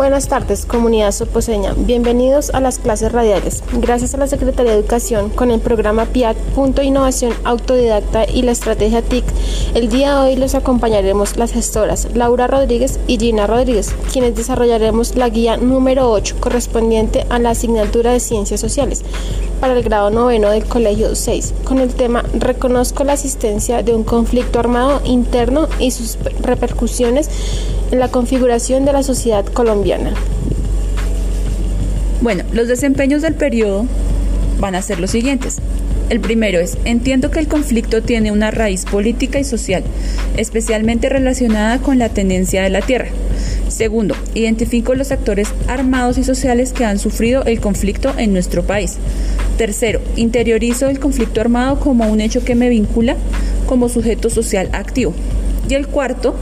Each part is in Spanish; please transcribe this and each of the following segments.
Buenas tardes, comunidad soposeña. Bienvenidos a las clases radiales. Gracias a la Secretaría de Educación con el programa PIAT, Punto Innovación Autodidacta y la estrategia TIC. El día de hoy los acompañaremos las gestoras Laura Rodríguez y Gina Rodríguez, quienes desarrollaremos la guía número 8 correspondiente a la asignatura de Ciencias Sociales para el grado noveno del Colegio 6, con el tema Reconozco la existencia de un conflicto armado interno y sus repercusiones la configuración de la sociedad colombiana. Bueno, los desempeños del periodo van a ser los siguientes. El primero es, entiendo que el conflicto tiene una raíz política y social, especialmente relacionada con la tenencia de la tierra. Segundo, identifico los actores armados y sociales que han sufrido el conflicto en nuestro país. Tercero, interiorizo el conflicto armado como un hecho que me vincula como sujeto social activo. Y el cuarto,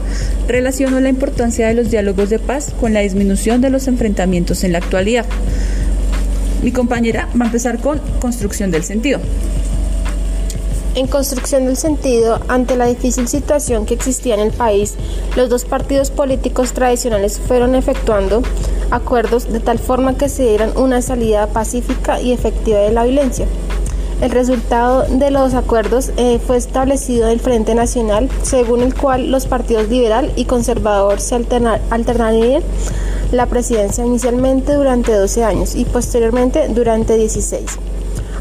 relaciono la importancia de los diálogos de paz con la disminución de los enfrentamientos en la actualidad. Mi compañera va a empezar con construcción del sentido. En construcción del sentido, ante la difícil situación que existía en el país, los dos partidos políticos tradicionales fueron efectuando acuerdos de tal forma que se dieran una salida pacífica y efectiva de la violencia. El resultado de los acuerdos eh, fue establecido el Frente Nacional, según el cual los partidos liberal y conservador se alternarían la presidencia inicialmente durante 12 años y posteriormente durante 16.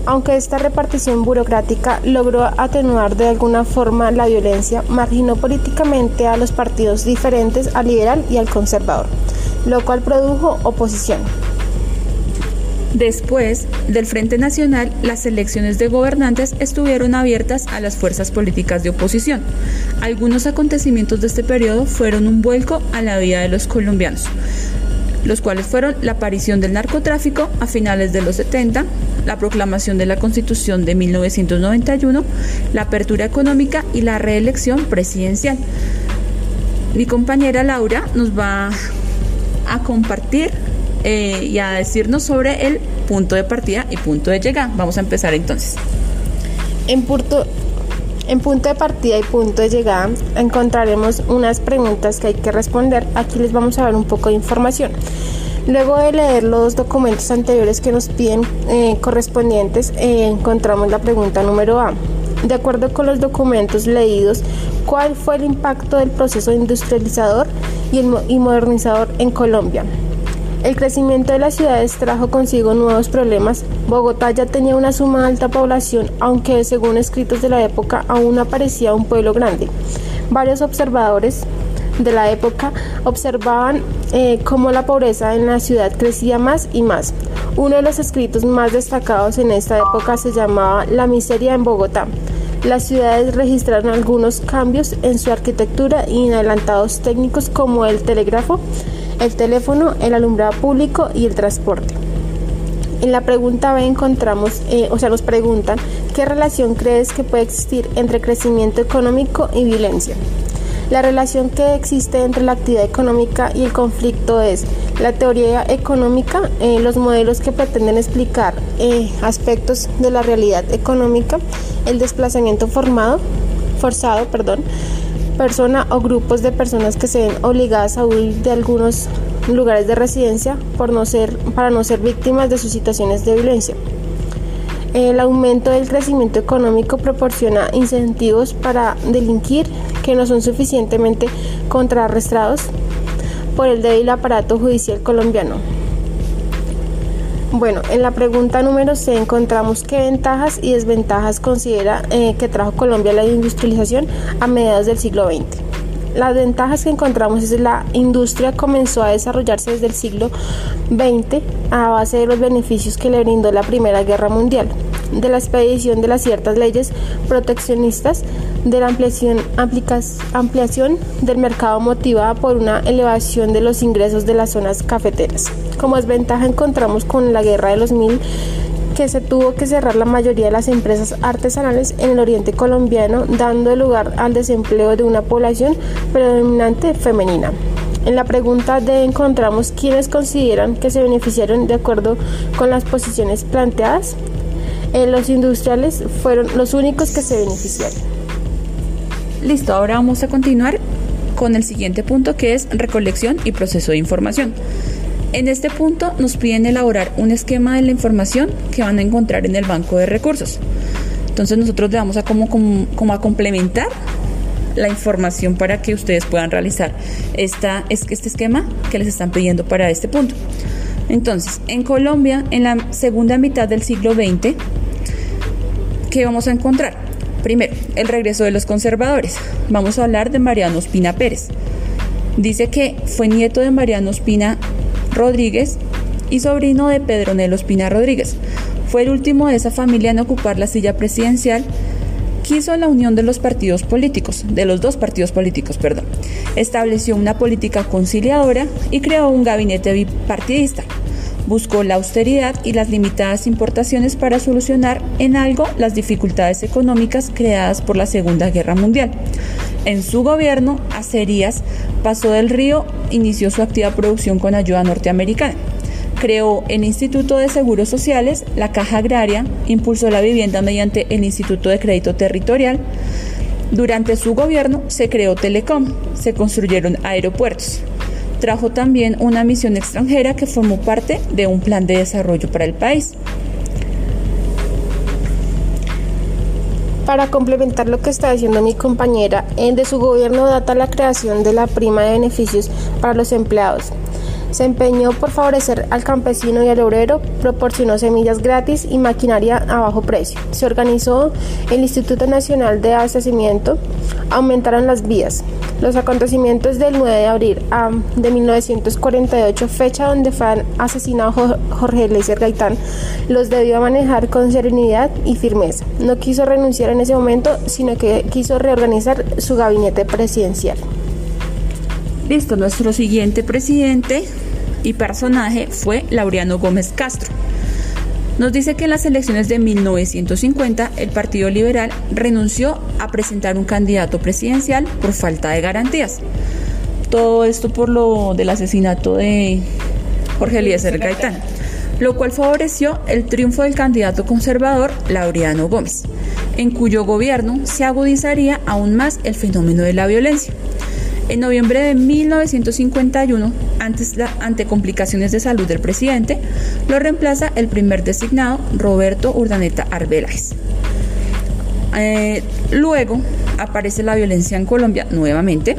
Aunque esta repartición burocrática logró atenuar de alguna forma la violencia, marginó políticamente a los partidos diferentes al liberal y al conservador, lo cual produjo oposición. Después del Frente Nacional, las elecciones de gobernantes estuvieron abiertas a las fuerzas políticas de oposición. Algunos acontecimientos de este periodo fueron un vuelco a la vida de los colombianos, los cuales fueron la aparición del narcotráfico a finales de los 70, la proclamación de la Constitución de 1991, la apertura económica y la reelección presidencial. Mi compañera Laura nos va a compartir eh, y a decirnos sobre el punto de partida y punto de llegada. Vamos a empezar entonces. En punto, en punto de partida y punto de llegada encontraremos unas preguntas que hay que responder. Aquí les vamos a dar un poco de información. Luego de leer los documentos anteriores que nos piden eh, correspondientes, eh, encontramos la pregunta número A. De acuerdo con los documentos leídos, ¿cuál fue el impacto del proceso industrializador y, y modernizador en Colombia? El crecimiento de las ciudades trajo consigo nuevos problemas. Bogotá ya tenía una suma alta población, aunque según escritos de la época aún aparecía un pueblo grande. Varios observadores de la época observaban eh, cómo la pobreza en la ciudad crecía más y más. Uno de los escritos más destacados en esta época se llamaba La miseria en Bogotá. Las ciudades registraron algunos cambios en su arquitectura y en adelantados técnicos como el telégrafo, el teléfono, el alumbrado público y el transporte. En la pregunta B encontramos, eh, o sea, nos preguntan, ¿qué relación crees que puede existir entre crecimiento económico y violencia? La relación que existe entre la actividad económica y el conflicto es la teoría económica, eh, los modelos que pretenden explicar eh, aspectos de la realidad económica, el desplazamiento formado, forzado, perdón, persona o grupos de personas que se ven obligadas a huir de algunos lugares de residencia por no ser, para no ser víctimas de sus situaciones de violencia. El aumento del crecimiento económico proporciona incentivos para delinquir que no son suficientemente contrarrestados por el débil aparato judicial colombiano. Bueno, en la pregunta número C encontramos qué ventajas y desventajas considera eh, que trajo Colombia la industrialización a mediados del siglo XX. Las ventajas que encontramos es que la industria comenzó a desarrollarse desde el siglo XX a base de los beneficios que le brindó la Primera Guerra Mundial, de la expedición de las ciertas leyes proteccionistas, de la ampliación, del mercado motivada por una elevación de los ingresos de las zonas cafeteras. Como desventaja encontramos con la guerra de los mil que se tuvo que cerrar la mayoría de las empresas artesanales en el oriente colombiano, dando lugar al desempleo de una población predominante femenina. En la pregunta D encontramos quienes consideran que se beneficiaron de acuerdo con las posiciones planteadas. Eh, los industriales fueron los únicos que se beneficiaron. Listo, ahora vamos a continuar con el siguiente punto que es recolección y proceso de información. En este punto nos piden elaborar un esquema de la información que van a encontrar en el banco de recursos. Entonces nosotros le vamos a como, como, a complementar la información para que ustedes puedan realizar esta, este esquema que les están pidiendo para este punto. Entonces, en Colombia, en la segunda mitad del siglo XX, ¿qué vamos a encontrar? Primero, el regreso de los conservadores. Vamos a hablar de Mariano Espina Pérez. Dice que fue nieto de Mariano Espina Rodríguez y sobrino de Pedro Nelo Espina Rodríguez. Fue el último de esa familia en ocupar la silla presidencial. Quiso la unión de los partidos políticos, de los dos partidos políticos, perdón. Estableció una política conciliadora y creó un gabinete bipartidista. Buscó la austeridad y las limitadas importaciones para solucionar en algo las dificultades económicas creadas por la Segunda Guerra Mundial. En su gobierno, Acerías pasó del río, inició su activa producción con ayuda norteamericana. Creó el Instituto de Seguros Sociales, la Caja Agraria, impulsó la vivienda mediante el Instituto de Crédito Territorial. Durante su gobierno se creó Telecom, se construyeron aeropuertos. Trajo también una misión extranjera que formó parte de un plan de desarrollo para el país. Para complementar lo que está diciendo mi compañera, de su gobierno data la creación de la prima de beneficios para los empleados. Se empeñó por favorecer al campesino y al obrero, proporcionó semillas gratis y maquinaria a bajo precio. Se organizó el Instituto Nacional de Abastecimiento, aumentaron las vías. Los acontecimientos del 9 de abril de 1948, fecha donde fue asesinado Jorge Eliezer Gaitán, los debió manejar con serenidad y firmeza. No quiso renunciar en ese momento, sino que quiso reorganizar su gabinete presidencial. Listo, nuestro siguiente presidente y personaje fue Laureano Gómez Castro. Nos dice que en las elecciones de 1950 el Partido Liberal renunció a presentar un candidato presidencial por falta de garantías. Todo esto por lo del asesinato de Jorge Eliezer Gaitán, lo cual favoreció el triunfo del candidato conservador Laureano Gómez, en cuyo gobierno se agudizaría aún más el fenómeno de la violencia. En noviembre de 1951, antes ante complicaciones de salud del presidente, lo reemplaza el primer designado, Roberto Urdaneta Arbeláez. Eh, luego aparece la violencia en Colombia nuevamente.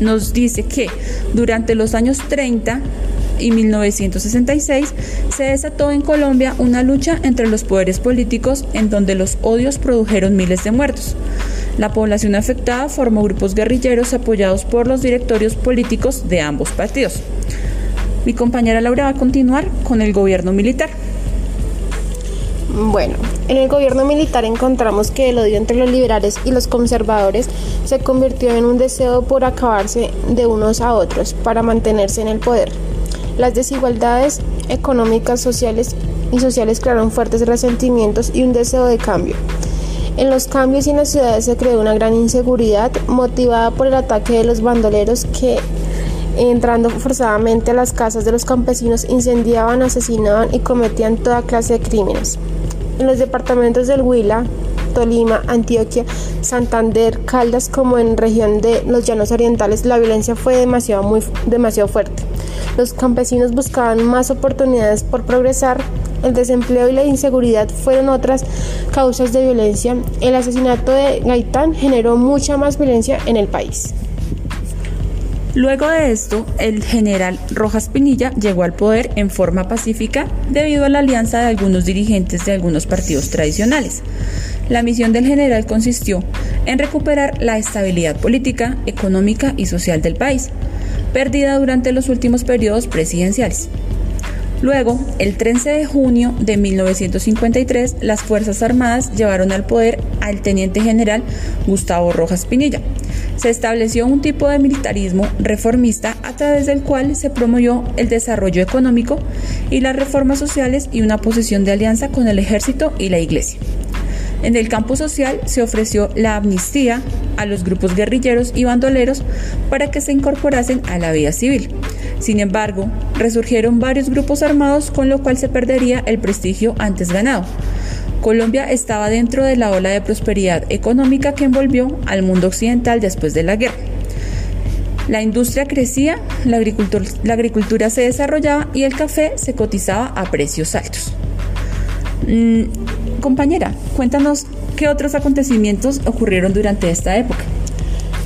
Nos dice que durante los años 30 y 1966 se desató en Colombia una lucha entre los poderes políticos en donde los odios produjeron miles de muertos. La población afectada formó grupos guerrilleros apoyados por los directorios políticos de ambos partidos. Mi compañera Laura va a continuar con el gobierno militar. Bueno, en el gobierno militar encontramos que el odio entre los liberales y los conservadores se convirtió en un deseo por acabarse de unos a otros para mantenerse en el poder. Las desigualdades económicas, sociales y sociales crearon fuertes resentimientos y un deseo de cambio. En los cambios y en las ciudades se creó una gran inseguridad motivada por el ataque de los bandoleros que entrando forzadamente a las casas de los campesinos incendiaban, asesinaban y cometían toda clase de crímenes. En los departamentos del Huila, Tolima, Antioquia, Santander, Caldas, como en región de los Llanos Orientales, la violencia fue demasiado, muy, demasiado fuerte. Los campesinos buscaban más oportunidades por progresar, el desempleo y la inseguridad fueron otras causas de violencia. El asesinato de Gaitán generó mucha más violencia en el país. Luego de esto, el general Rojas Pinilla llegó al poder en forma pacífica debido a la alianza de algunos dirigentes de algunos partidos tradicionales. La misión del general consistió en recuperar la estabilidad política, económica y social del país, perdida durante los últimos periodos presidenciales. Luego, el 13 de junio de 1953, las Fuerzas Armadas llevaron al poder al teniente general Gustavo Rojas Pinilla. Se estableció un tipo de militarismo reformista a través del cual se promovió el desarrollo económico y las reformas sociales y una posición de alianza con el ejército y la iglesia. En el campo social se ofreció la amnistía a los grupos guerrilleros y bandoleros para que se incorporasen a la vida civil. Sin embargo, resurgieron varios grupos armados con lo cual se perdería el prestigio antes ganado. Colombia estaba dentro de la ola de prosperidad económica que envolvió al mundo occidental después de la guerra. La industria crecía, la agricultura, la agricultura se desarrollaba y el café se cotizaba a precios altos. Compañera, cuéntanos qué otros acontecimientos ocurrieron durante esta época.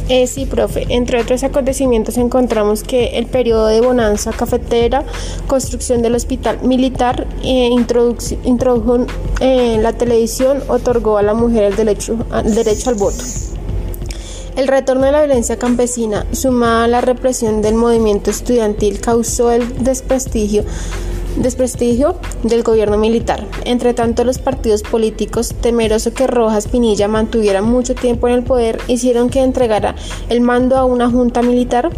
Eh, sí, profe. Entre otros acontecimientos encontramos que el periodo de bonanza cafetera, construcción del hospital militar, eh, introdujo eh, la televisión, otorgó a la mujer el derecho, el derecho al voto. El retorno de la violencia campesina, sumada a la represión del movimiento estudiantil, causó el desprestigio desprestigio del gobierno militar. Entre tanto, los partidos políticos, temeroso que Rojas Pinilla mantuviera mucho tiempo en el poder, hicieron que entregara el mando a una junta militar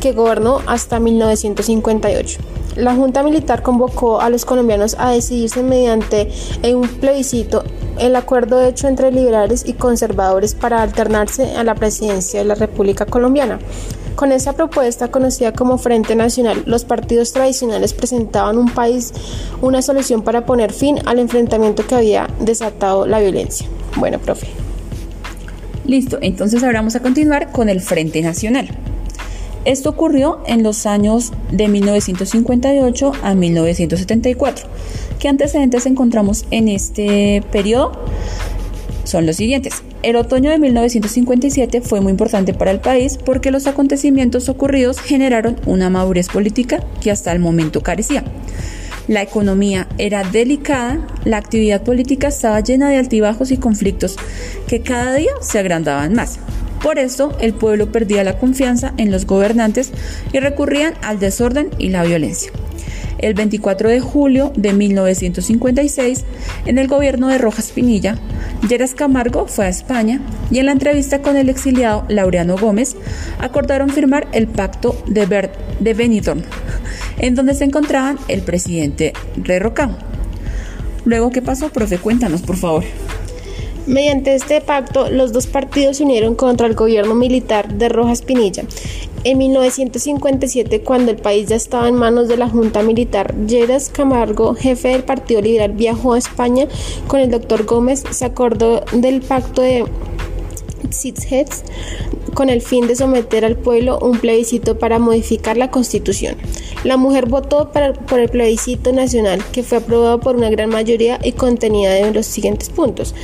que gobernó hasta 1958. La Junta Militar convocó a los colombianos a decidirse mediante un plebiscito el acuerdo hecho entre liberales y conservadores para alternarse a la presidencia de la República Colombiana. Con esa propuesta, conocida como Frente Nacional, los partidos tradicionales presentaban un país una solución para poner fin al enfrentamiento que había desatado la violencia. Bueno, profe. Listo, entonces ahora vamos a continuar con el Frente Nacional. Esto ocurrió en los años de 1958 a 1974. ¿Qué antecedentes encontramos en este periodo? Son los siguientes. El otoño de 1957 fue muy importante para el país porque los acontecimientos ocurridos generaron una madurez política que hasta el momento carecía. La economía era delicada, la actividad política estaba llena de altibajos y conflictos que cada día se agrandaban más. Por eso el pueblo perdía la confianza en los gobernantes y recurrían al desorden y la violencia. El 24 de julio de 1956, en el gobierno de Rojas Pinilla, Lleras Camargo fue a España y en la entrevista con el exiliado Laureano Gómez acordaron firmar el pacto de, de Benidorm, en donde se encontraban el presidente Rerrocao. Luego, ¿qué pasó, profe? Cuéntanos, por favor. Mediante este pacto, los dos partidos se unieron contra el gobierno militar de Rojas Pinilla. En 1957, cuando el país ya estaba en manos de la Junta Militar, Lleras Camargo, jefe del Partido Liberal, viajó a España con el doctor Gómez, se acordó del pacto de Sitges con el fin de someter al pueblo un plebiscito para modificar la constitución. La mujer votó por el plebiscito nacional que fue aprobado por una gran mayoría y contenía en los siguientes puntos.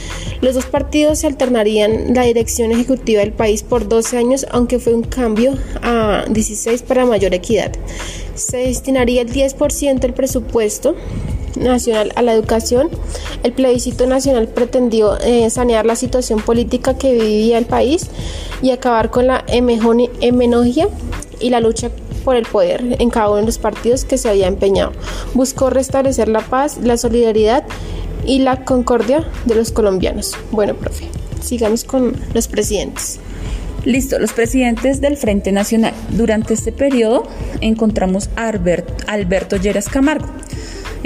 Los dos partidos se alternarían la dirección ejecutiva del país por 12 años, aunque fue un cambio a 16 para mayor equidad. Se destinaría el 10% del presupuesto nacional a la educación. El plebiscito nacional pretendió eh, sanear la situación política que vivía el país y acabar con la hemenogia y la lucha por el poder en cada uno de los partidos que se había empeñado. Buscó restablecer la paz, la solidaridad y la concordia de los colombianos. Bueno, profe, sigamos con los presidentes. Listo, los presidentes del Frente Nacional. Durante este periodo encontramos a Alberto Lleras Camargo.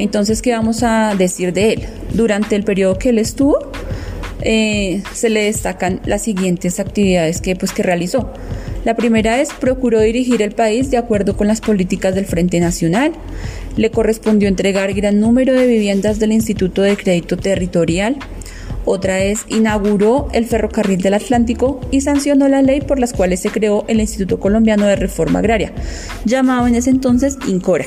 Entonces, ¿qué vamos a decir de él? Durante el periodo que él estuvo, eh, se le destacan las siguientes actividades que, pues, que realizó. La primera es procuró dirigir el país de acuerdo con las políticas del Frente Nacional. Le correspondió entregar gran número de viviendas del Instituto de Crédito Territorial. Otra es inauguró el ferrocarril del Atlántico y sancionó la ley por las cuales se creó el Instituto Colombiano de Reforma Agraria, llamado en ese entonces INCORA.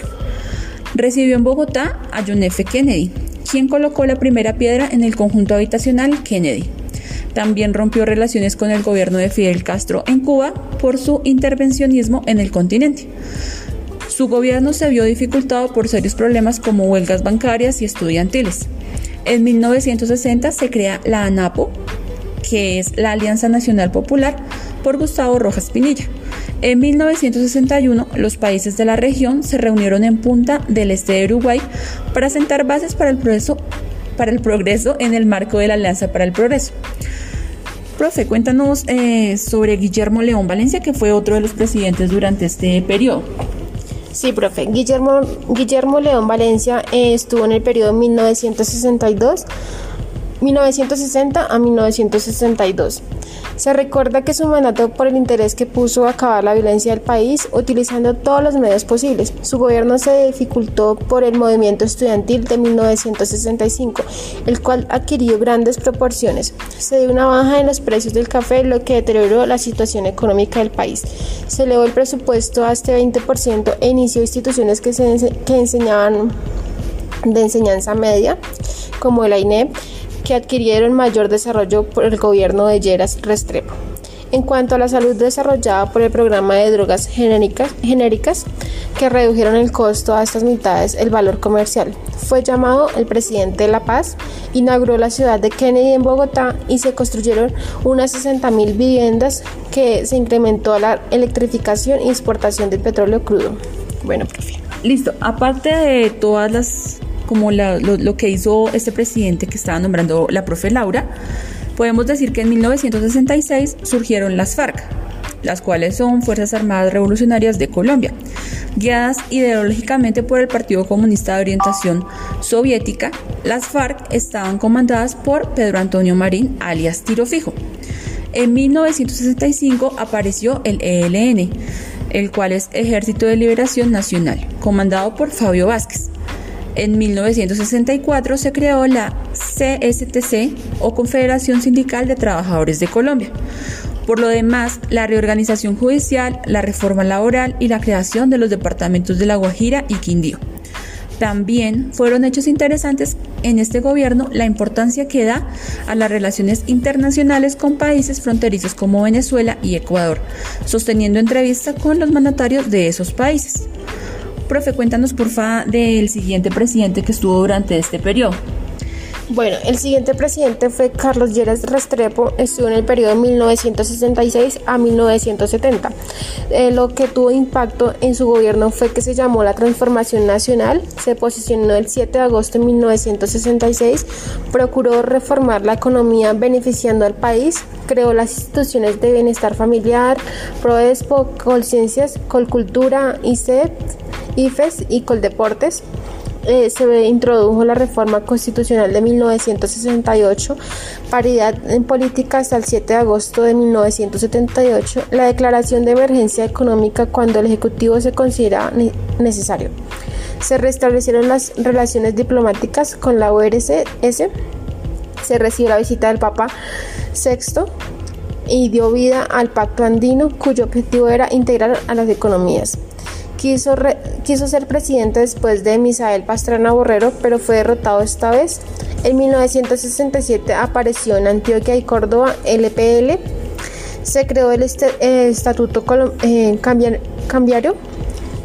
Recibió en Bogotá a John F. Kennedy, quien colocó la primera piedra en el conjunto habitacional Kennedy. También rompió relaciones con el gobierno de Fidel Castro en Cuba por su intervencionismo en el continente. Su gobierno se vio dificultado por serios problemas como huelgas bancarias y estudiantiles. En 1960 se crea la ANAPO, que es la Alianza Nacional Popular, por Gustavo Rojas Pinilla. En 1961, los países de la región se reunieron en Punta del Este de Uruguay para sentar bases para el progreso, para el progreso en el marco de la Alianza para el Progreso. Profe, cuéntanos eh, sobre Guillermo León Valencia, que fue otro de los presidentes durante este periodo. Sí, profe. Guillermo, Guillermo León Valencia eh, estuvo en el periodo 1962 1960 a 1962. Se recuerda que su mandato por el interés que puso a acabar la violencia del país utilizando todos los medios posibles. Su gobierno se dificultó por el movimiento estudiantil de 1965, el cual adquirió grandes proporciones. Se dio una baja en los precios del café, lo que deterioró la situación económica del país. Se elevó el presupuesto a este 20% e inició instituciones que, se, que enseñaban de enseñanza media, como el AINEP, que adquirieron mayor desarrollo por el gobierno de Lleras Restrepo. En cuanto a la salud desarrollada por el programa de drogas genéricas, genéricas, que redujeron el costo a estas mitades el valor comercial. Fue llamado el presidente de La Paz, inauguró la ciudad de Kennedy en Bogotá y se construyeron unas 60.000 viviendas que se incrementó la electrificación y exportación del petróleo crudo. Bueno, profe. Listo, aparte de todas las como lo, que hizo este presidente que estaba nombrando la profe Laura, podemos decir que en 1966 surgieron las FARC, las cuales son Fuerzas Armadas Revolucionarias de Colombia, guiadas ideológicamente por el Partido Comunista de Orientación Soviética. Las FARC estaban comandadas por Pedro Antonio Marín, alias Tiro Fijo. En 1965 apareció el ELN, el cual es Ejército de Liberación Nacional, comandado por Fabio Vázquez. En 1964 se creó la CSTC o Confederación Sindical de Trabajadores de Colombia. Por lo demás, la reorganización judicial, la reforma laboral y la creación de los departamentos de La Guajira y Quindío. También fueron hechos interesantes en este gobierno la importancia que da a las relaciones internacionales con países fronterizos como Venezuela y Ecuador, sosteniendo entrevistas con los mandatarios de esos países. Profe, cuéntanos porfa del siguiente presidente que estuvo durante este periodo. Bueno, el siguiente presidente fue Carlos Lleras Restrepo, estuvo en el periodo de 1966 a 1970. Eh, lo que tuvo impacto en su gobierno fue que se llamó la Transformación Nacional, se posicionó el 7 de agosto de 1966, procuró reformar la economía beneficiando al país, creó las instituciones de bienestar familiar, Proespo, Colciencias, Colcultura, ICET, IFES y Coldeportes. Eh, se introdujo la reforma constitucional de 1968, paridad en política hasta el 7 de agosto de 1978, la declaración de emergencia económica cuando el Ejecutivo se considera necesario. Se restablecieron las relaciones diplomáticas con la URSS, se recibió la visita del Papa VI y dio vida al Pacto Andino, cuyo objetivo era integrar a las economías. Quiso, ser presidente después de Misael Pastrana Borrero, pero fue derrotado esta vez. En 1967 apareció en Antioquia y Córdoba el EPL. Se creó el, Estatuto eh, Cambiario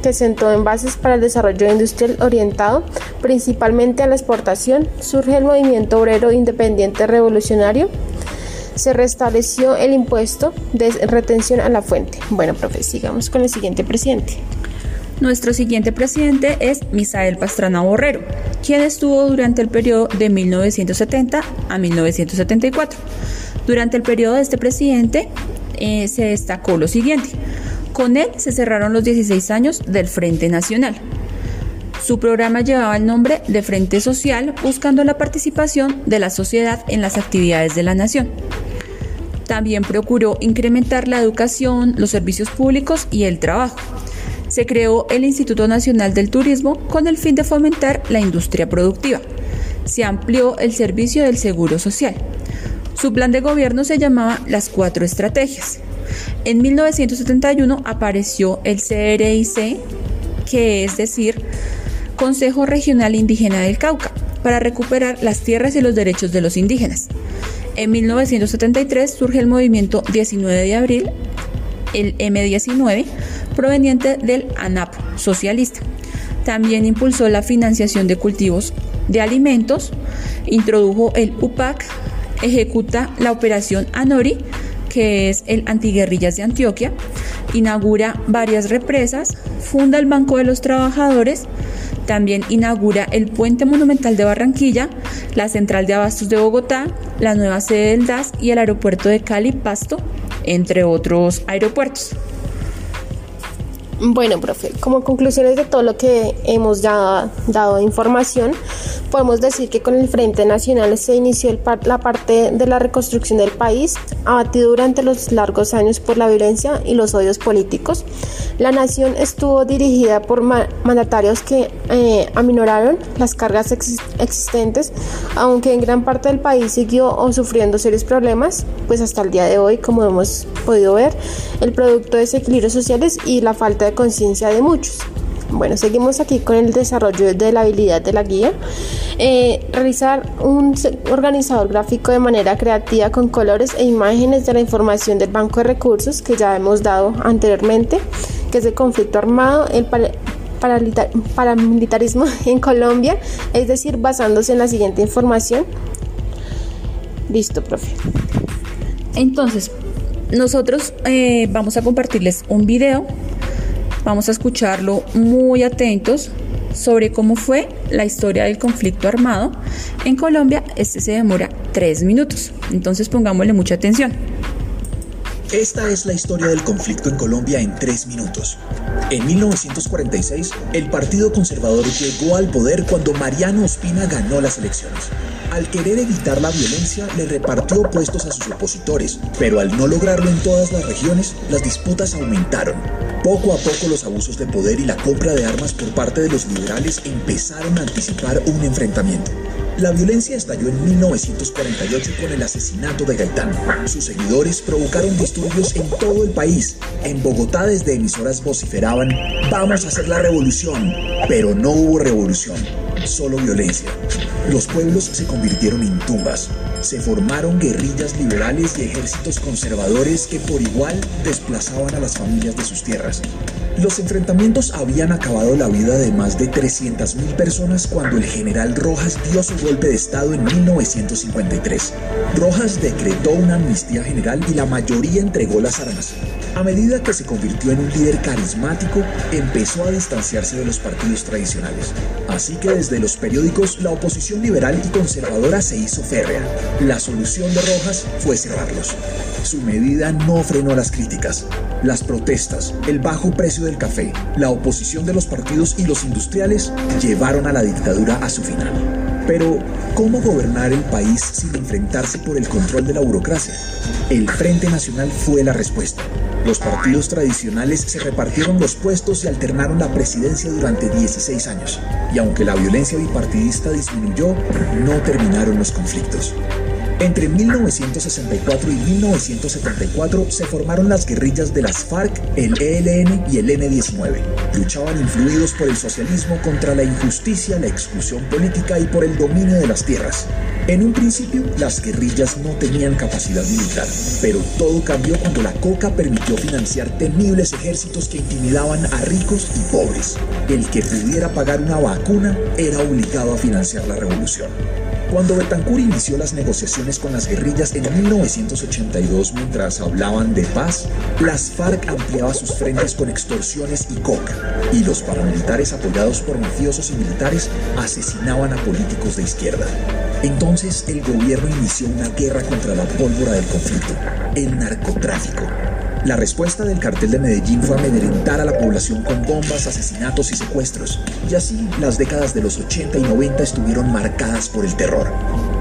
que sentó en bases para el desarrollo industrial orientado principalmente a la exportación. Surge el movimiento obrero independiente revolucionario. Se restableció el impuesto de retención a la fuente. Bueno, profe, sigamos con el siguiente presidente. Nuestro siguiente presidente es Misael Pastrana Borrero, quien estuvo durante el periodo de 1970 a 1974. Durante el periodo de este presidente eh, se destacó lo siguiente. Con él se cerraron los 16 años del Frente Nacional. Su programa llevaba el nombre de Frente Social, buscando la participación de la sociedad en las actividades de la nación. También procuró incrementar la educación, los servicios públicos y el trabajo se creó el Instituto Nacional del Turismo con el fin de fomentar la industria productiva. Se amplió el servicio del Seguro Social. Su plan de gobierno se llamaba Las Cuatro Estrategias. En 1971 apareció el CRIC, que es decir, Consejo Regional Indígena del Cauca, para recuperar las tierras y los derechos de los indígenas. En 1973 surge el movimiento 19 de abril, el M19, proveniente del ANAP socialista. También impulsó la financiación de cultivos de alimentos, introdujo el UPAC, ejecuta la operación ANORI, que es el antiguerrillas de Antioquia, inaugura varias represas, funda el Banco de los Trabajadores, también inaugura el Puente Monumental de Barranquilla, la Central de Abastos de Bogotá, la nueva sede del DAS y el aeropuerto de Cali Pasto, entre otros aeropuertos. Bueno, profe, como conclusiones de todo lo que hemos ya dado información, podemos decir que con el Frente Nacional se inició la parte de la reconstrucción del país, abatido durante los largos años por la violencia y los odios políticos. La nación estuvo dirigida por mandatarios que eh, aminoraron las cargas existentes, aunque en gran parte del país siguió o sufriendo serios problemas, pues hasta el día de hoy, como hemos podido ver, el producto de desequilibrios sociales y la falta de conciencia de muchos. Bueno, seguimos aquí con el desarrollo de la habilidad de la guía. Eh, realizar un organizador gráfico de manera creativa con colores e imágenes de la información del banco de recursos que ya hemos dado anteriormente, que es el conflicto armado, el paramilitarismo en Colombia, es decir, basándose en la siguiente información. Listo, profe. Entonces, nosotros eh, vamos a compartirles un video Vamos a escucharlo muy atentos sobre cómo fue la historia del conflicto armado en Colombia. Este se demora tres minutos, entonces pongámosle mucha atención. Esta es la historia del conflicto en Colombia en tres minutos. En 1946, el Partido Conservador llegó al poder cuando Mariano Ospina ganó las elecciones. Al querer evitar la violencia, le repartió puestos a sus opositores, pero al no lograrlo en todas las regiones, las disputas aumentaron. Poco a poco los abusos de poder y la compra de armas por parte de los liberales empezaron a anticipar un enfrentamiento. La violencia estalló en 1948 con el asesinato de Gaitán. Sus seguidores provocaron disturbios en todo el país. En Bogotá desde emisoras vociferaban, vamos a hacer la revolución, pero no hubo revolución solo violencia. Los pueblos se convirtieron en tumbas. Se formaron guerrillas liberales y ejércitos conservadores que por igual desplazaban a las familias de sus tierras. Los enfrentamientos habían acabado la vida de más de 300.000 personas cuando el general Rojas dio su golpe de Estado en 1953. Rojas decretó una amnistía general y la mayoría entregó las armas. A medida que se convirtió en un líder carismático, empezó a distanciarse de los partidos tradicionales. Así que desde los periódicos la oposición liberal y conservadora se hizo férrea. La solución de Rojas fue cerrarlos. Su medida no frenó las críticas. Las protestas, el bajo precio del café, la oposición de los partidos y los industriales llevaron a la dictadura a su final. Pero, ¿cómo gobernar el país sin enfrentarse por el control de la burocracia? El Frente Nacional fue la respuesta. Los partidos tradicionales se repartieron los puestos y alternaron la presidencia durante 16 años. Y aunque la violencia bipartidista disminuyó, no terminaron los conflictos. Entre 1964 y 1974 se formaron las guerrillas de las FARC, el ELN y el M-19. Luchaban influidos por el socialismo contra la injusticia, la exclusión política y por el dominio de las tierras. En un principio, las guerrillas no tenían capacidad militar, pero todo cambió cuando la coca permitió financiar temibles ejércitos que intimidaban a ricos y pobres. El que pudiera pagar una vacuna era obligado a financiar la revolución. Cuando Betancourt inició las negociaciones con las guerrillas en 1982 mientras hablaban de paz, las FARC ampliaba sus frentes con extorsiones y coca, y los paramilitares apoyados por mafiosos y militares asesinaban a políticos de izquierda. Entonces el gobierno inició una guerra contra la pólvora del conflicto, el narcotráfico. La respuesta del cartel de Medellín fue amedrentar a la población con bombas, asesinatos y secuestros, y así las décadas de los 80 y 90 estuvieron marcadas por el terror.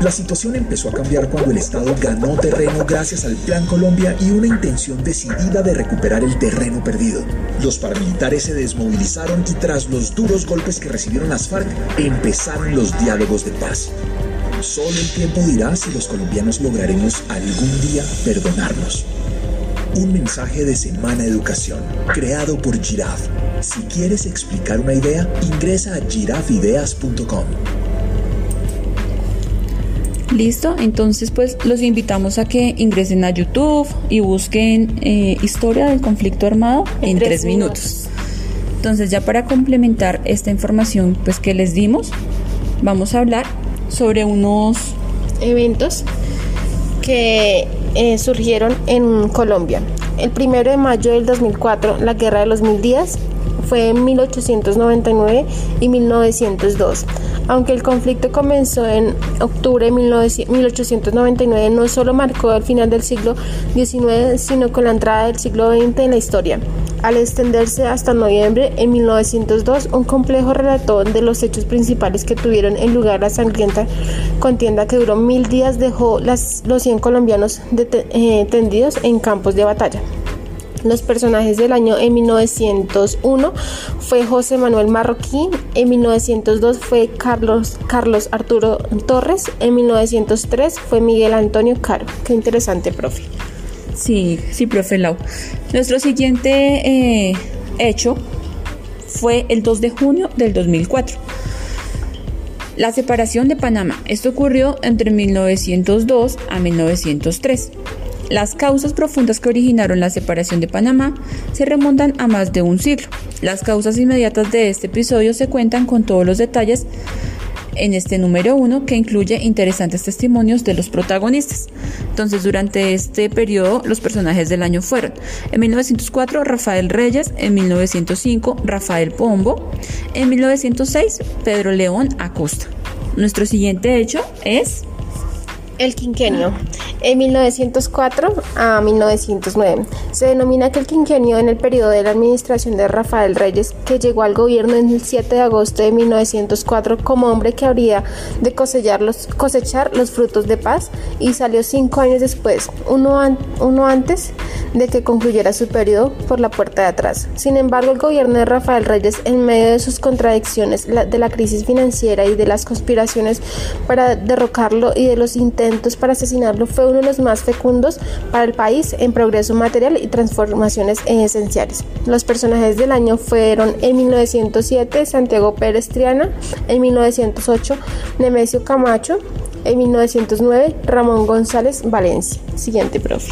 La situación empezó a cambiar cuando el Estado ganó terreno gracias al Plan Colombia y una intención decidida de recuperar el terreno perdido. Los paramilitares se desmovilizaron y tras los duros golpes que recibieron las FARC, empezaron los diálogos de paz. Solo el tiempo dirá si los colombianos lograremos algún día perdonarnos. Un mensaje de Semana Educación, creado por Giraf. Si quieres explicar una idea, ingresa a girafideas.com. Listo, entonces pues los invitamos a que ingresen a YouTube y busquen eh, Historia del Conflicto Armado en, tres, minutos. Entonces ya para complementar esta información pues que les dimos, vamos a hablar sobre unos eventos que eh, surgieron en Colombia. El primero de mayo del 2004, la Guerra de los Mil Días, fue en 1899 y 1902. Aunque el conflicto comenzó en octubre de 1899, no solo marcó el final del siglo XIX, sino con la entrada del siglo XX en la historia. Al extenderse hasta noviembre en 1902, un complejo relato de los hechos principales que tuvieron en lugar la sangrienta contienda que duró mil días dejó las, los 100 colombianos eh, tendidos en campos de batalla. Los personajes del año en 1901 fue José Manuel Marroquín, en 1902 fue Carlos, Carlos Arturo Torres, en 1903 fue Miguel Antonio Caro. Qué interesante, profe. Sí, sí, profe Lau. Nuestro siguiente eh, hecho fue el 2 de junio del 2004. La separación de Panamá. Esto ocurrió entre 1902 a 1903. Las causas profundas que originaron la separación de Panamá se remontan a más de un siglo. Las causas inmediatas de este episodio se cuentan con todos los detalles en este número uno que incluye interesantes testimonios de los protagonistas. Entonces, durante este periodo, los personajes del año fueron en 1904 Rafael Reyes, en 1905 Rafael Pombo, en 1906 Pedro León Acosta. Nuestro siguiente hecho es el quinquenio, en 1904 a 1909. Se denomina que el quinquenio en el periodo de la administración de Rafael Reyes, que llegó al gobierno en el 7 de agosto de 1904 como hombre que habría de cosechar los, frutos de paz y salió cinco años después, uno, uno antes de que concluyera su periodo por la puerta de atrás. Sin embargo, el gobierno de Rafael Reyes, en medio de sus contradicciones, de la crisis financiera y de las conspiraciones para derrocarlo y de los intentos para asesinarlo fue uno de los más fecundos para el país en progreso material y transformaciones esenciales. Los personajes del año fueron en 1907 Santiago Pérez Triana, en 1908 Nemesio Camacho, en 1909 Ramón González Valencia. Siguiente, profe.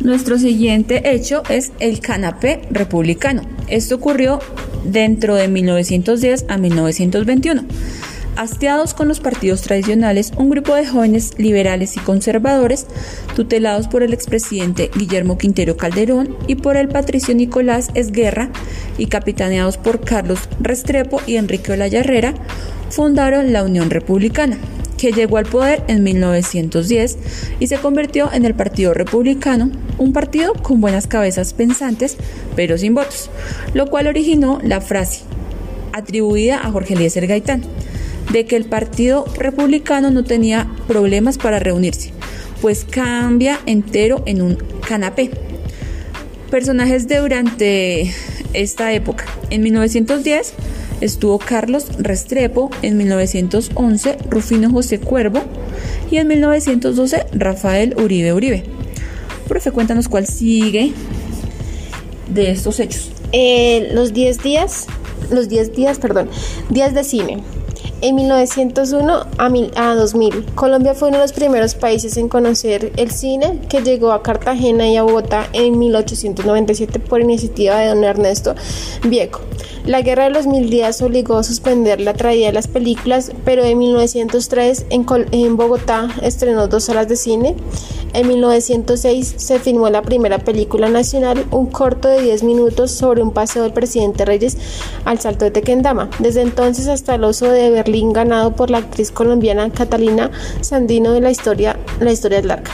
Nuestro siguiente hecho es el canapé republicano. Esto ocurrió dentro de 1910 a 1921. Hasteados con los partidos tradicionales, un grupo de jóvenes liberales y conservadores, tutelados por el expresidente Guillermo Quintero Calderón y por el patricio Nicolás Esguerra, y capitaneados por Carlos Restrepo y Enrique Olaya fundaron la Unión Republicana, que llegó al poder en 1910 y se convirtió en el Partido Republicano, un partido con buenas cabezas pensantes, pero sin votos, lo cual originó la frase atribuida a Jorge Eliezer Gaitán de que el Partido Republicano no tenía problemas para reunirse, pues cambia entero en un canapé. Personajes de durante esta época. En 1910 estuvo Carlos Restrepo, en 1911 Rufino José Cuervo y en 1912 Rafael Uribe Uribe. Profe, cuéntanos cuál sigue de estos hechos. Eh, los 10 días, los 10 días, perdón, días de cine. En 1901 a, 2000, Colombia fue uno de los primeros países en conocer el cine que llegó a Cartagena y a Bogotá en 1897 por iniciativa de don Ernesto Vieco. La Guerra de los Mil Días obligó a suspender la traída de las películas, pero en 1903 en, en Bogotá estrenó dos salas de cine. En 1906 se filmó la primera película nacional, un corto de 10 minutos sobre un paseo del presidente Reyes al Salto de Tequendama. Desde entonces hasta el oso de Ganado por la actriz colombiana Catalina Sandino de la historia La historia es larga.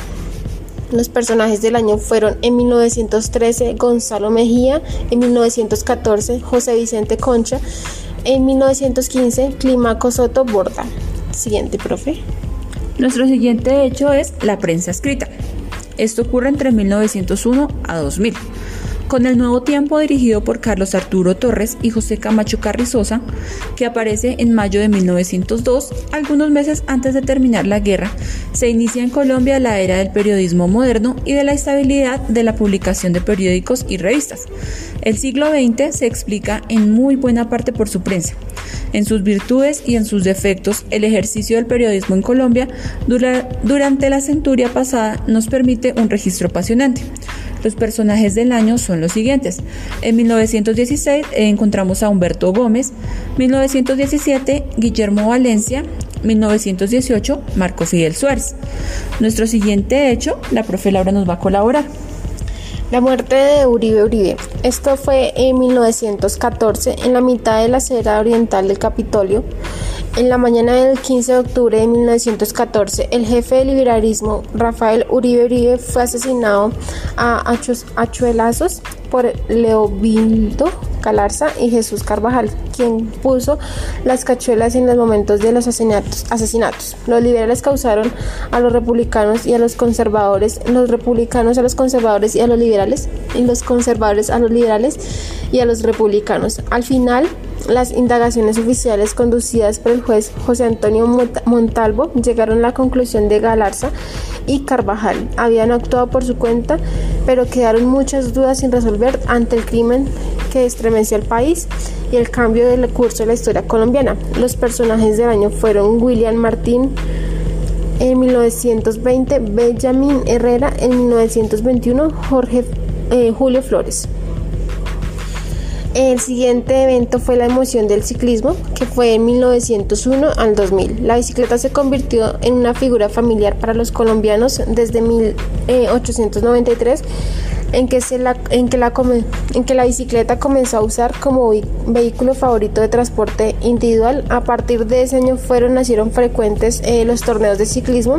Los personajes del año fueron en 1913 Gonzalo Mejía, en 1914 José Vicente Concha, en 1915 Climaco Soto Borda. Siguiente, profe. Nuestro siguiente hecho es la prensa escrita. Esto ocurre entre 1901 a 2000. Con el nuevo tiempo dirigido por Carlos Arturo Torres y José Camacho Carrizosa, que aparece en mayo de 1902, algunos meses antes de terminar la guerra, se inicia en Colombia la era del periodismo moderno y de la estabilidad de la publicación de periódicos y revistas. El siglo XX se explica en muy buena parte por su prensa. En sus virtudes y en sus defectos, el ejercicio del periodismo en Colombia durante la centuria pasada nos permite un registro apasionante. Los personajes del año son los siguientes. En 1916 encontramos a Humberto Gómez, 1917 Guillermo Valencia, 1918 Marco Fidel Suárez. Nuestro siguiente hecho, la profe Laura nos va a colaborar. La muerte de Uribe Uribe. Esto fue en 1914, en la mitad de la acera oriental del Capitolio. En la mañana del 15 de octubre de 1914, el jefe del liberalismo, Rafael Uribe Uribe, fue asesinado a achuelazos por Leobildo Calarza y Jesús Carvajal, quien puso las cachuelas en los momentos de los asesinatos. asesinatos. Los liberales causaron a los republicanos y a los conservadores, los republicanos a los conservadores y a los liberales, y los conservadores a los liberales y a los republicanos. Al final, las indagaciones oficiales conducidas por el juez José Antonio Montalvo llegaron a la conclusión de Galarza y Carvajal habían actuado por su cuenta, pero quedaron muchas dudas sin resolver ante el crimen que estremeció al país y el cambio del curso de la historia colombiana. Los personajes del año fueron William Martín en 1920, Benjamin Herrera en 1921, Jorge eh, Julio Flores. El siguiente evento fue la emoción del ciclismo, que fue en 1901 al 2000. La bicicleta se convirtió en una figura familiar para los colombianos desde 1893 en que, se la, en, que la, en que la bicicleta comenzó a usar como vehículo favorito de transporte individual. A partir de ese año fueron, nacieron frecuentes eh, los torneos de ciclismo,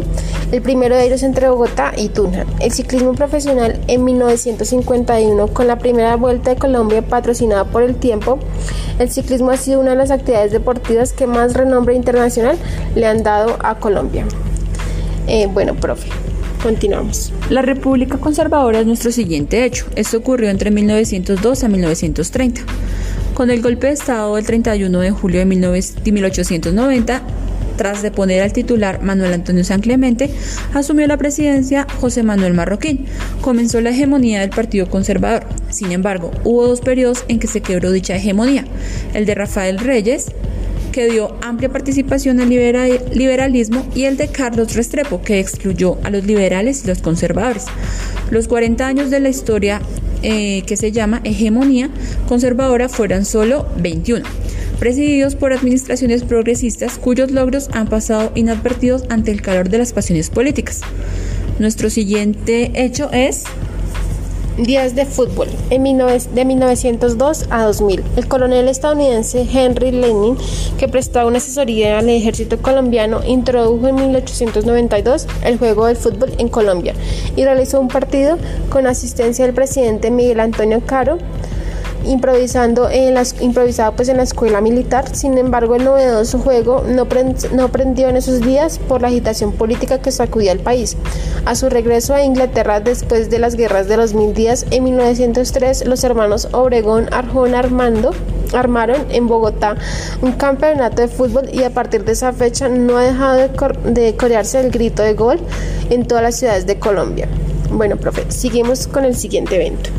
el primero de ellos entre Bogotá y Tunja. El ciclismo profesional en 1951, con la primera vuelta de Colombia patrocinada por el tiempo, el ciclismo ha sido una de las actividades deportivas que más renombre internacional le han dado a Colombia. Eh, bueno, profe. Continuamos. La República Conservadora es nuestro siguiente hecho. Esto ocurrió entre 1902 a 1930. Con el golpe de Estado del 31 de julio de 1890, tras deponer al titular Manuel Antonio San Clemente, asumió la presidencia José Manuel Marroquín. Comenzó la hegemonía del Partido Conservador. Sin embargo, hubo dos periodos en que se quebró dicha hegemonía, el de Rafael Reyes que dio amplia participación al liberalismo, y el de Carlos Restrepo, que excluyó a los liberales y los conservadores. Los 40 años de la historia eh, que se llama hegemonía conservadora fueron solo 21, presididos por administraciones progresistas cuyos logros han pasado inadvertidos ante el calor de las pasiones políticas. Nuestro siguiente hecho es Días de fútbol. En de 1902 a 2000, el coronel estadounidense Henry Lenin, que prestaba una asesoría al ejército colombiano, introdujo en 1892 el juego del fútbol en Colombia y realizó un partido con asistencia del presidente Miguel Antonio Caro improvisando en las, improvisado pues en la escuela militar. Sin embargo, el novedoso juego no, no prendió en esos días por la agitación política que sacudía al país. A su regreso a Inglaterra después de las guerras de los mil días, en 1903, los hermanos Obregón Arjona Armando armaron en Bogotá un campeonato de fútbol y a partir de esa fecha no ha dejado de, de corearse el grito de gol en todas las ciudades de Colombia. Bueno, profe, seguimos con el siguiente evento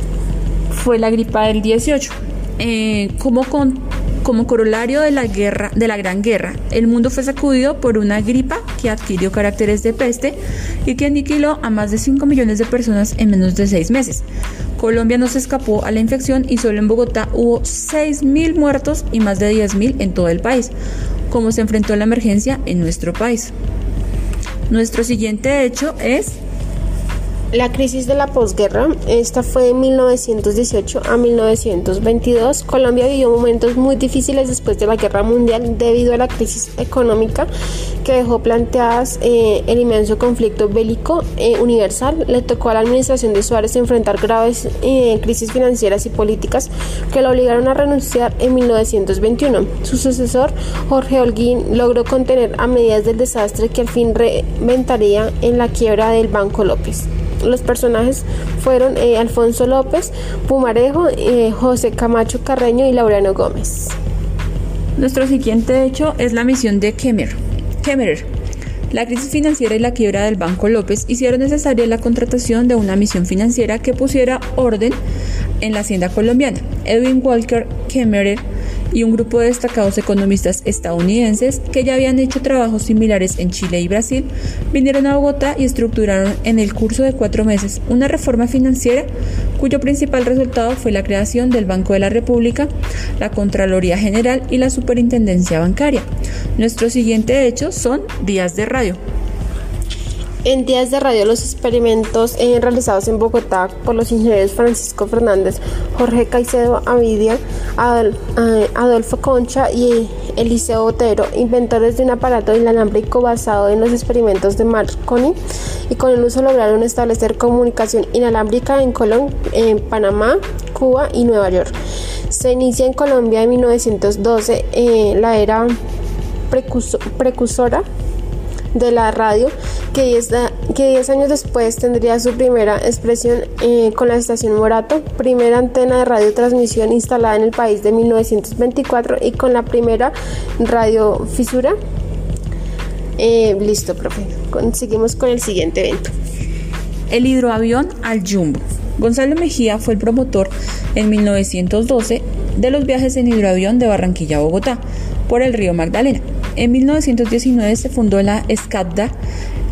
fue la gripa del 18. Eh, como, corolario de la, guerra, de la Gran Guerra, el mundo fue sacudido por una gripa que adquirió caracteres de peste y que aniquiló a más de 5 millones de personas en menos de 6 meses. Colombia no se escapó a la infección y solo en Bogotá hubo 6.000 muertos y más de 10.000 en todo el país, como se enfrentó la emergencia en nuestro país. Nuestro siguiente hecho es la crisis de la posguerra, esta fue de 1918 a 1922. Colombia vivió momentos muy difíciles después de la guerra mundial debido a la crisis económica que dejó planteadas eh, el inmenso conflicto bélico eh, universal. Le tocó a la administración de Suárez enfrentar graves eh, crisis financieras y políticas que lo obligaron a renunciar en 1921. Su sucesor, Jorge Holguín, logró contener a medidas del desastre que al fin reventaría en la quiebra del Banco López. Los personajes fueron eh, Alfonso López, Pumarejo, eh, José Camacho Carreño y Laureano Gómez. Nuestro siguiente hecho es la misión de Kemmerer. La crisis financiera y la quiebra del Banco López hicieron necesaria la contratación de una misión financiera que pusiera orden en la hacienda colombiana. Edwin Walker Kemmerer y un grupo de destacados economistas estadounidenses que ya habían hecho trabajos similares en Chile y Brasil, vinieron a Bogotá y estructuraron en el curso de cuatro meses una reforma financiera cuyo principal resultado fue la creación del Banco de la República, la Contraloría General y la Superintendencia Bancaria. Nuestro siguiente hecho son días de radio. En días de radio, los experimentos eh, realizados en Bogotá por los ingenieros Francisco Fernández, Jorge Caicedo Avidia, eh, Adolfo Concha y Eliseo Otero, inventores de un aparato inalámbrico basado en los experimentos de Marconi, y con el uso lograron establecer comunicación inalámbrica en Colón, Panamá, Cuba y Nueva York. Se inicia en Colombia en 1912 eh, la era precursora de la radio, que 10 que años después tendría su primera expresión eh, con la estación Morato, primera antena de radiotransmisión instalada en el país de 1924 y con la primera radio fisura. Eh, listo, profe. Seguimos con el siguiente evento. El hidroavión al Jumbo. Gonzalo Mejía fue el promotor en 1912 de los viajes en hidroavión de Barranquilla a Bogotá por el río Magdalena. En 1919 se fundó la SCADA,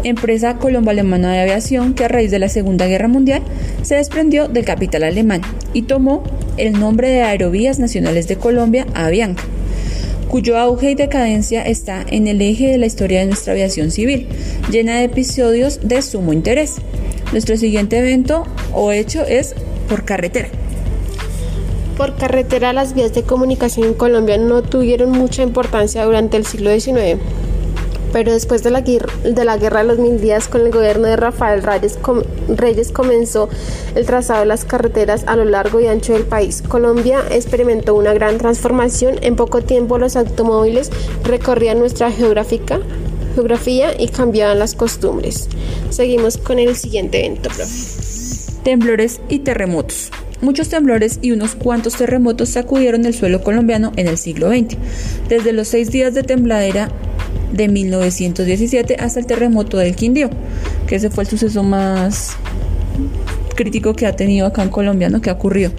empresa colombo-alemana de aviación que a raíz de la Segunda Guerra Mundial se desprendió del capital alemán y tomó el nombre de Aerovías Nacionales de Colombia, Avianca cuyo auge y decadencia está en el eje de la historia de nuestra aviación civil, llena de episodios de sumo interés. Nuestro siguiente evento o hecho es por carretera. Por carretera las vías de comunicación en Colombia no tuvieron mucha importancia durante el siglo XIX, pero después de la, Guerra de los Mil Días con el gobierno de Rafael Reyes, comenzó el trazado de las carreteras a lo largo y ancho del país. Colombia experimentó una gran transformación. En poco tiempo los automóviles recorrían nuestra geográfica geografía y cambiaban las costumbres. Seguimos con el siguiente evento. Temblores y terremotos. Muchos temblores y unos cuantos terremotos sacudieron el suelo colombiano en el siglo XX, desde los seis días de tembladera de 1917 hasta el terremoto del Quindío, que ese fue el suceso más crítico que ha tenido acá en Colombia, ¿no? que ha ocurrido.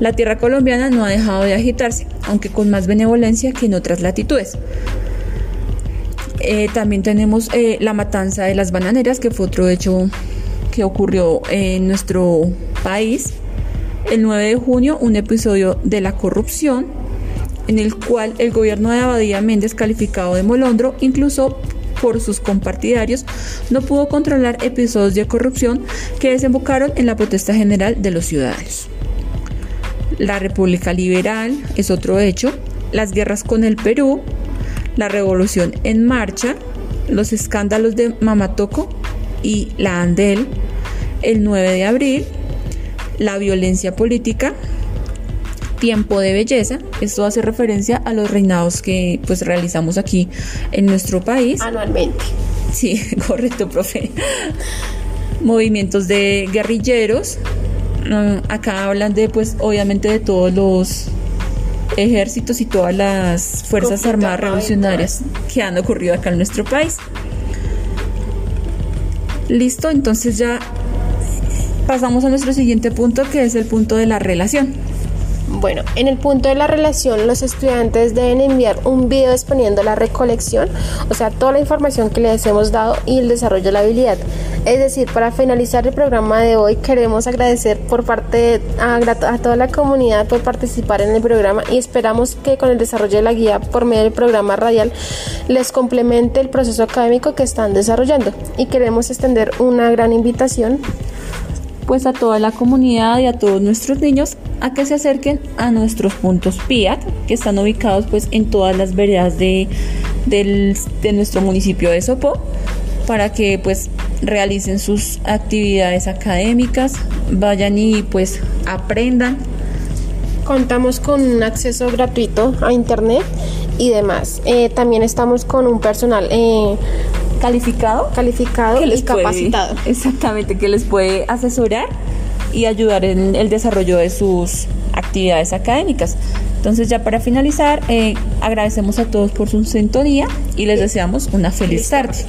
La tierra colombiana no ha dejado de agitarse, aunque con más benevolencia que en otras latitudes. Eh, también tenemos eh, la matanza de las bananeras, que fue otro hecho que ocurrió en nuestro país el 9 de junio un episodio de la corrupción en el cual el gobierno de Abadía Méndez, calificado de molondro, incluso por sus compartidarios, no pudo controlar episodios de corrupción que desembocaron en la protesta general de los ciudadanos. La República Liberal es otro hecho, las guerras con el Perú, la revolución en marcha, los escándalos de Mamatoco y la Andel, el 9 de abril, la violencia política, tiempo de belleza. Esto hace referencia a los reinados que pues realizamos aquí en nuestro país. Anualmente. Sí, correcto, profe. Movimientos de guerrilleros. Mm, acá hablan de pues obviamente de todos los ejércitos y todas las fuerzas armadas revolucionarias que han ocurrido acá en nuestro país. Listo, entonces ya pasamos a nuestro siguiente punto, que es el punto de la relación. Bueno, en el punto de la relación, los estudiantes deben enviar un video exponiendo la recolección, o sea, toda la información que les hemos dado y el desarrollo de la habilidad. Es decir, para finalizar el programa de hoy, queremos agradecer por parte a, a toda la comunidad por participar en el programa y esperamos que con el desarrollo de la guía por medio del programa radial les complemente el proceso académico que están desarrollando. Y queremos extender una gran invitación pues a toda la comunidad y a todos nuestros niños a que se acerquen a nuestros puntos PIAT que están ubicados pues en todas las veredas de, de nuestro municipio de Sopó para que pues realicen sus actividades académicas, vayan y pues aprendan. Contamos con un acceso gratuito a internet y demás. Eh, también estamos con un personal eh, calificado, calificado y capacitado. exactamente, que les puede asesorar y ayudar en el desarrollo de sus actividades académicas. Entonces ya para finalizar, eh, agradecemos a todos por su sintonía y les deseamos una feliz tarde.